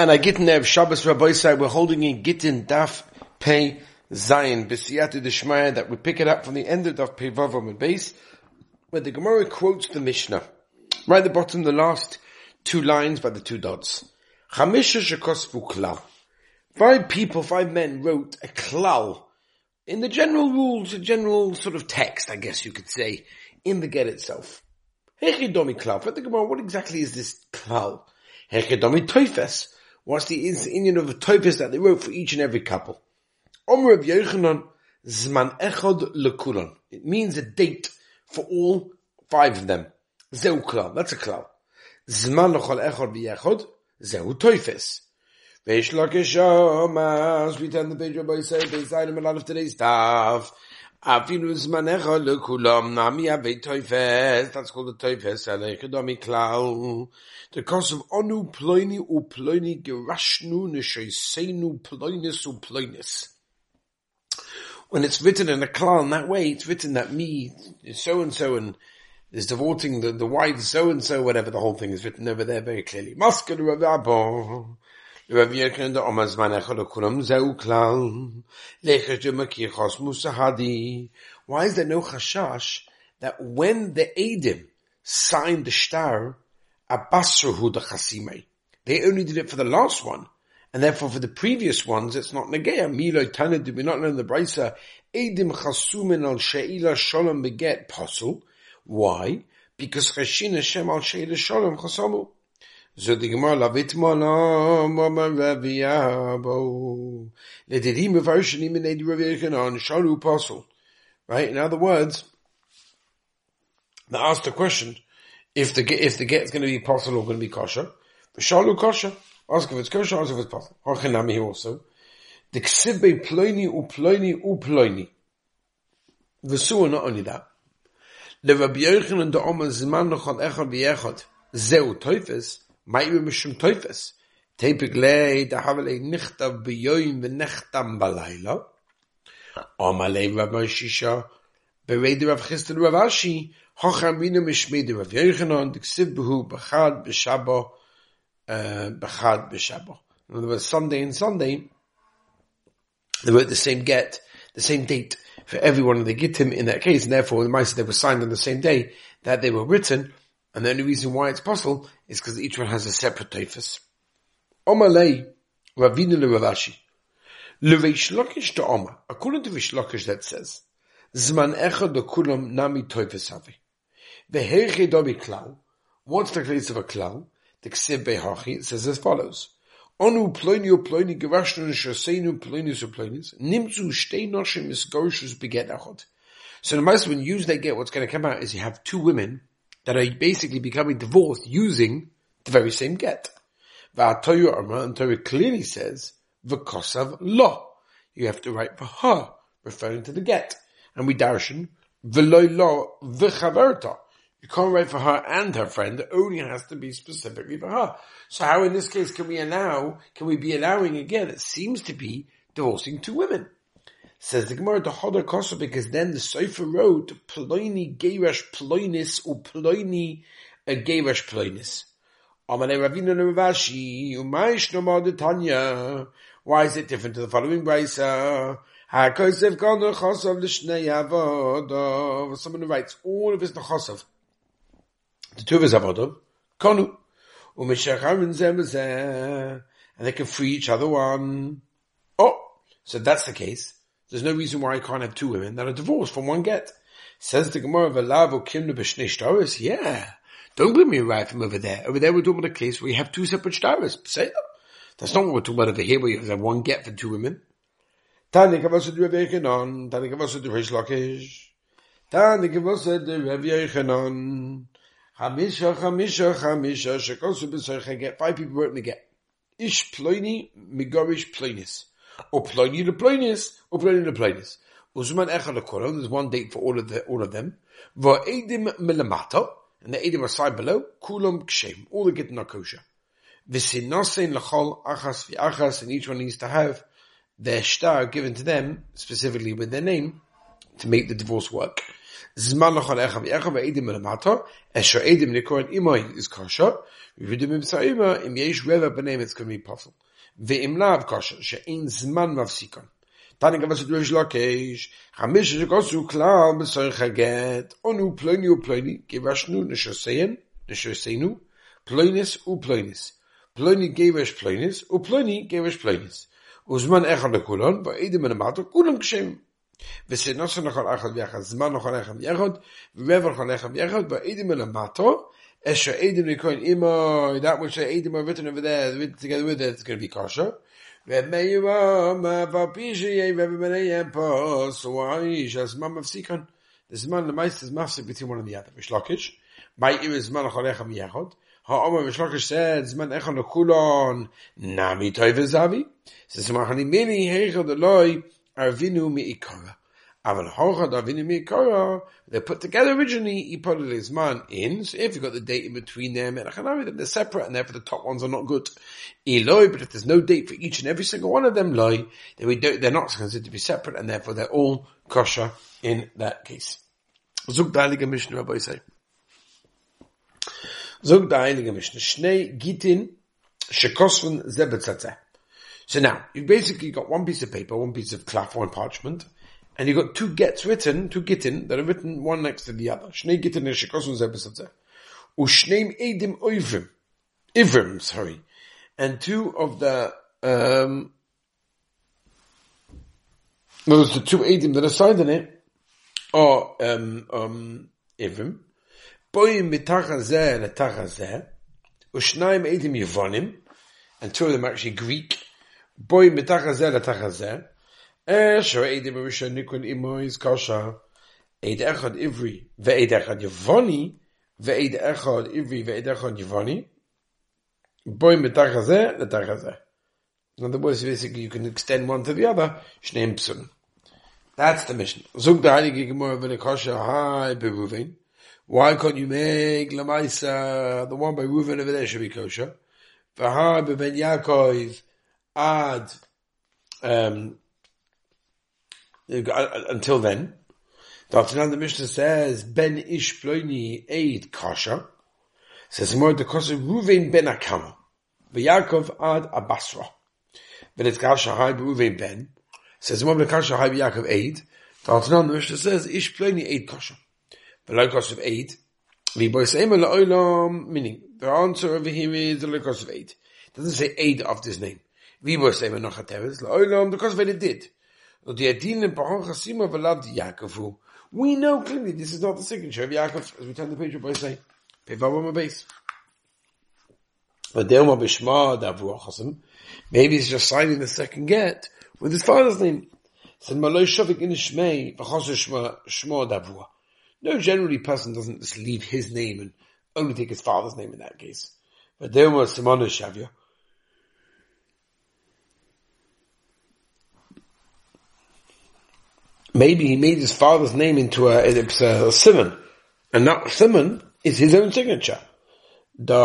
And I get in there, Shabbos Rabbi side, we're holding in Gittin Daf Pei Zayin, B'siyatu Deshmaya, that we pick it up from the end of Daf Pei Vavam and base, where the Gemara quotes the Mishnah. Right at the bottom, the last two lines by the two dots. Chamisha shekosvu klal. Five people, five men wrote a klal in the general rules, a general sort of text, I guess you could say, in the get itself. Hechidomi klal. For the Gemara, what exactly is this klal? Hechidomi toifes. What's the Indian of toifes that they wrote for each and every couple? Omer of Yochanan, zman echad lekulon. It means a date for all five of them. Zeu klal. That's a klal. Zman lechol echad v'yechad. Zeu toifes. Veish lakeshomas. We turn the page item a lot of today's. Afilu. That's called the toifes. The cause of onu ploini u ploini. When it's written in a klal in that way, it's written that me, so and so, and is devoting the, the wife so and so, whatever the whole thing is written over there very clearly. Masked Musahadi. Why is there no chashash that when the Adim signed the star, Abbasruhu the Chasimei, they only did it for the last one, and therefore for the previous ones it's not Nageya. Milo Tana did we not learn the Brisa? Adim Chasumin al Sheila Shalom beget Pasul. Why? Because Chashin Hashem al Sheila Shalom Chasamu. So the Gemara lavit mala mama raviyabo. Ledidim mevarshanim in edi raviyachanan shalu pasul. Right? In other words, they asked the question, if the if the get is going to be pasul or going to be kosher, the shalu kosher. Ask if it's kosher, ask if it's pasul. Hachinami also. The ksibe ploini u ploini u ploini. Vesua not only that. The Rabbi Yochanan the Omer zman lechon echad v'yechad. Zeu toifes. Ma'ir mishum toifes. Tepik lei da havele nichtav b'yoyim v'nechtam balayla. Amalei Rav Shisha. Beredi Rav Chisda Rav Ashi. Hocham rina mishmedi Rav Yochanan. Diksiv behu b'chad b'shabo. B'chad b'shabo. In other words, Sunday and Sunday, they wrote the same get, the same date for everyone of the Gittim in that case, and therefore the mice they were signed on the same day that they were written, and the only reason why it's possible is because each one has a separate toifes. Omalei, Ravina to Oma. According to Vish Lakish that says, Zman Kulam Nami toifes Dobi Klau. What's the case of a Klau? The Ksiv Behachi, it says as follows. Onu ploini ploini gerashnu ploinis. Nimzu shtei noshim isgorshus beget achot. So the most when you use that get, what's going to come out is you have two women that are basically becoming divorced using the very same get. And Torah clearly says, v'kosav lo. You have to write for her, referring to the get. And we darshan, v'loy lo v'chaverta. You can't write for her and her friend, it only has to be specifically for her. So how in this case can we allow, can we be allowing again, it seems to be divorcing two women? Says the Gemara, the Hodar Kosa, because then the Sefer wrote, Ploini Geirash Ploinis, u Ploini Geirash Ploinis. Amale Ravina Ravashi, Umaish Nomad Tanya. Why is it different to the following Brisa? HaKosev Kol Nechosav L'Shnei Avod. Someone who writes all of his Nechosav. The two of his Avodov. Konu. Umeshacharin Zem And they can free each other one. Oh, so that's the case. There's no reason why I can't have two women that are divorced from one get. Says the Gemara Alavo Kimna B'Shnei Shtaris. Yeah. Don't bring me a right from over there. Over there we're talking about a case where we have two separate shtaris. Say that. That's not what we're talking about over here where you have one get for two women. Chamisha, chamisha, chamisha. Shekosu b'sorcha get. Five people wrote in get. Ish ploini, migorish ploinis. Or ploini le ploinis, or ploinis. Uzman echad l'koron. There's one date for all of the, all of them. Va'edim milamata. And the edim are side below. Kulam kshem. All the get not kosher. V'sinasein l'chol achas v'achas. And each one needs to have their star given to them, specifically with their name, to make the divorce work. Zman lachal echam yecham ve'edim melamato, esher edim nikorin imoy is kosher, v'vidim im im yesh reva b'neim it's going to be possible. ואם לאו כושר, שאין זמן מפסיקון. Tani gewisse du schlockeisch, hamisch ich goss u klar bis euch geht, und u plöni u plöni, gewasch nu ne schosseen, ne schosseenu, plönis u plönis. Plöni gewasch plönis, u plöni gewasch plönis. וזמן אחד לכולון, ועידי מנמטו, כולם כשם. וסנוסו נכון אחד ויחד, זמן נכון אחד ויחד, ומעבר נכון אחד ויחד, ועידי מנמטו, Esher Edim Nikoin Imo, that which the Edim are written over there, written together with it, it's going to be kosher. ומאירם, והפישי, ובמנהיהם פה, סוואיש, הזמן מפסיקון. הזמן למעשה is מפסיק between one and the other. ושלוקיש, מהי זמן לכל אחד מיחד, האומר ושלוקיש said, זמן אחד לכולון, נמי טוי וזבי. זה זמן אני מיני, היכד אלוהי, Arvinu Mi'ikara. Aval they're put together originally, he put his man in, so if you've got the date in between them, and then they're separate, and therefore the top ones are not good. Eloi, but if there's no date for each and every single one of them, loy, then we don't, they're not considered to be separate, and therefore they're all kosher in that case. Mishnah, Rabbi say. Mishnah, Shnei Gitin. So now, you've basically got one piece of paper, one piece of cloth, one parchment, and you've got two gets written, two gittin, that are written one next to the other. Shnei gittin and shekosun zebesatze. Ushneim edim oivrim. Ivrim, sorry. And two of the, um, those the two edim that are signed in it are, um, um, ivrim. Boim mitachazeh letachazeh. Ushnaim edim yivonim. And two of them are actually Greek. Boy mitachazeh letachazeh. In other words, basically you can extend one to the other. Shneim psun. That's the mission. Zug the Heilige Gemara. Why can't you make Lamaisa, the one by Reuven over there should be kosher? V'ha ben Yaakov, ad um, until then. Dr. the Mishnah says Ben Ish Ploini Eid Kasha. Says more the Kasha Ruvain Ben Akama. V'Yakov ad Abasra. Ben it's Kasha Hai Ruvain Ben. Says more the Kasha Hai Yaakov Eid. Dr. the Mishnah says Ish Ploini Eid Kasha. V'Lai Kasha of Eid. V'Bois Ema La'olam. Meaning the answer over here is the Kasha of Eid. It doesn't say Eid of this name. Was say noch hat er es oilom because when it did we know clearly this is not the signature of Yaakov as we turn the page by saying pevavam a base but delma bishma davu chasim maybe he's just signing the second get with his father's name. Said maloi shavik in shmei shma davu. No generally person doesn't just leave his name and only take his father's name in that case. But delma simona shavya maybe he made his father's name into a, it's a simon, and not simon is his own signature. Drew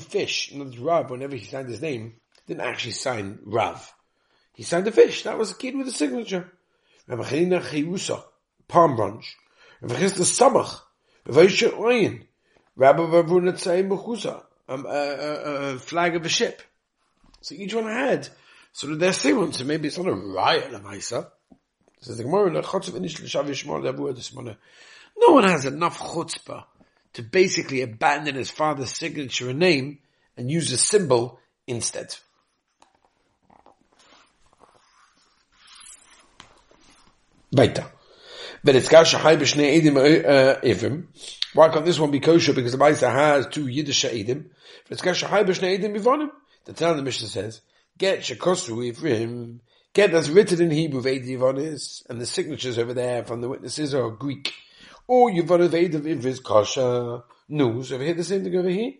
fish. And the Rav, whenever he signed his name, didn't actually sign Rav. He signed a fish. That was a kid with a signature. Rabbi Chanina palm branch. Rabbi Chisda Samach, Rabbi Yisha Oyin, Rabbi Ravuna Tzayim um, a, a, a, flag of a ship. So each one had sort of their signature. So maybe it's not a riot, Lamaisa. Says the Gemara, no one has enough chutzpah to basically abandon his father's signature and name and use a symbol instead. Eh, evim. Why can't this one be kosher? Because the Maisa has two Yiddish edim. But it's kasha hay b'shnei edim. The Tanakh the Mishnah says, get shekosu evim Get that's written in Hebrew, Yivonis, and the signatures over there from the witnesses are Greek. Or Yivonis Ved of Ivris Kasha. News. Over here the same thing over here?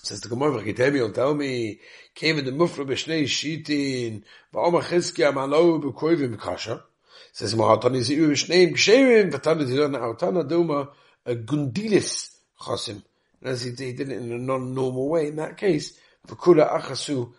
Says the Gemara, tell me, tell me, came in the Mufra B'shnei Shitin, V'oma Chizki Amalo B'koivim Kasha. Says Mahatani Zi'u B'shnei B'sherim, V'tana Tirana Artana Doma, a Gundilis Chasim. And as he, did it in a non-normal way in that case, V'kula Achasu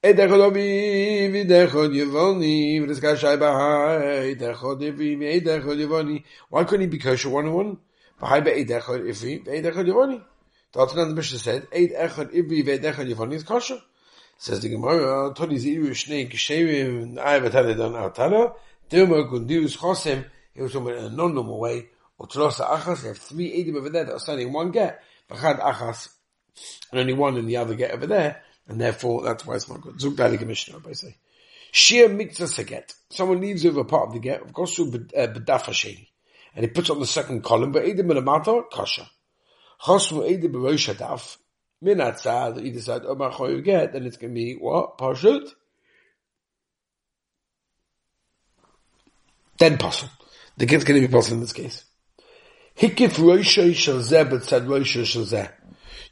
Edechod Ovi, Videchod Yevoni, V'Neskashai Bahai, Edechod Ivi, Edechod Yevoni. Why couldn't he be kosher one on one? Bahai Be'edechod Ivi, Edechod Yevoni. The Altan the Mishnah said, Edechod Ivi, Ve'edechod Yevoni is kosher. Says the Gemara, Tony Ziru Shnei Kishevim, I have a Tana Don Altana, Dilma Gundus Chosem, he was talking in a non-normal way, or Tolosa Achas, they have three Edim over there that are signing one get, Bachad Achas, and only one in the other get over there, and therefore that's why it's not good. Zug Dali Commissioner, I say. Shir Mitzvah get. Someone leaves over part of the get, of course, uh, Bedaf Hasheni. And he puts on the second column, but Edim Melamata, Kasha. Chosmu Edim Berosh Hadaf, Min Atzah, that you decide, oh, my you get, then it's going to be what? Parshut? Then possible. The get's going to be possible in this case. Hikif Roshah Shazeh, but said Roshah Shazeh.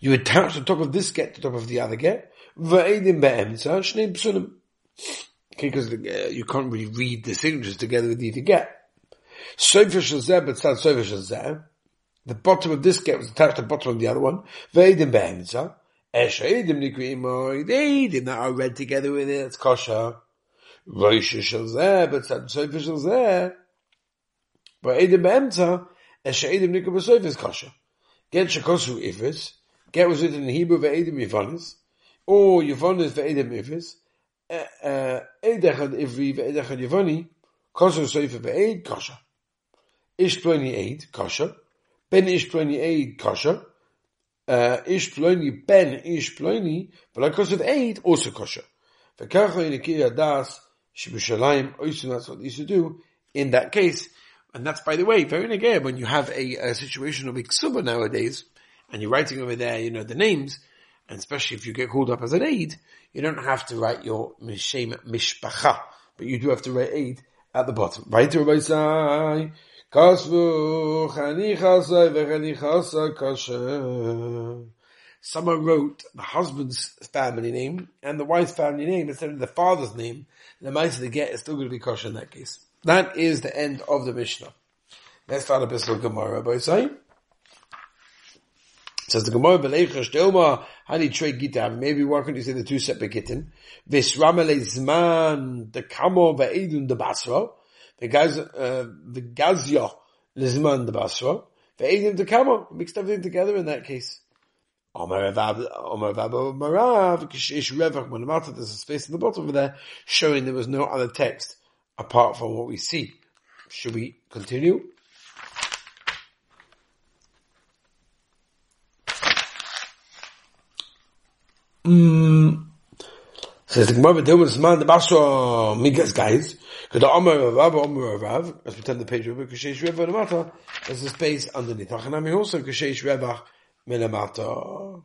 You attach the top of this get to the top of the other get, Because uh, you can't really read the signatures together with get. Sad sofer shazeh. The bottom of this get was attached to the bottom of the other one. V'edim be'emtza. Esh edim nikri'imoy. The edim that are read together with it, it's kosher. Rosh sofer shazeh. But is kosher. Get. Get was written in Hebrew ve'edim yivanis or Yavonis ve'edem ifis, eh, eh, Eidechad ivri ve'edechad Yavoni, kosher soifa ve'ed, kosher. Ish ploni eid, kosher. Ben ish ploni eid, kosher. Eh, ish ploni ben ish ploni, but like kosher eid, also kosher. V'kacha in Akir Das, Shibushalayim, that's what they used do in that case. And that's, by the way, very again, when you have a, a situation of Iksuba nowadays, and you're writing over there, you know, the names, and especially if you get called up as an aid, you don't have to write your Mishem Mishpacha, but you do have to write aid at the bottom. Right to Rabbi Sai, Kasvu, Chanichasai, Vechanichasai, Kasha. Someone wrote the husband's family name and the wife's family name instead of the father's name. The mice the get is still going to be kosher in that case. That is the end of the Mishnah. Let's start a bit of Gemara, Rabbi Sai. Says the Gemara how do you trade Gitam? Maybe why can't you say the two separate Gittin? Visramele Zman, the Kamo Ve'edun the Basra, the uh, the Gazya Lizman the Basra, Ve'edun the Kamo, mixed everything together in that case. Omar Ravav Marav, Kishish Revach Manamata, there's a space in the bottom over there, showing there was no other text apart from what we see. Should we continue? Says the Gemara, was man the Basra Migas guys. Because the Omer Rav, Omer Rav, we turn the page over, Kashesh Reva Lamata, there's a space underneath. Achanami also Kashesh Reva Melamata.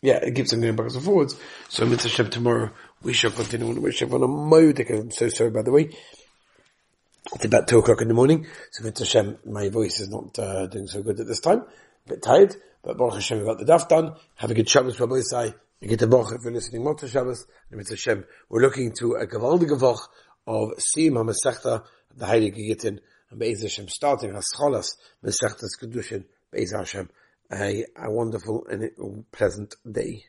Yeah, it keeps on going backwards and forwards. So Mitzvah Shem tomorrow, we shall continue on the wish on a Modik. I'm so sorry by the way. It's about two o'clock in the morning, so Mitzvah Shem, my voice is not uh, doing so good at this time. A bit tired, but Baruch Hashem, we got the daf done. Have a good Shabbos, Rabbi Isai. You get the boch if you're listening Motzah Shabbos, and Mitzvah Hashem, we're looking to a Gavaldige Voch of Siyum HaMasechta, the Heilige Gittin, and Be'ez Hashem, starting Hascholas, Masechtas Kedushin, Be'ez Hashem, a, a wonderful and pleasant day.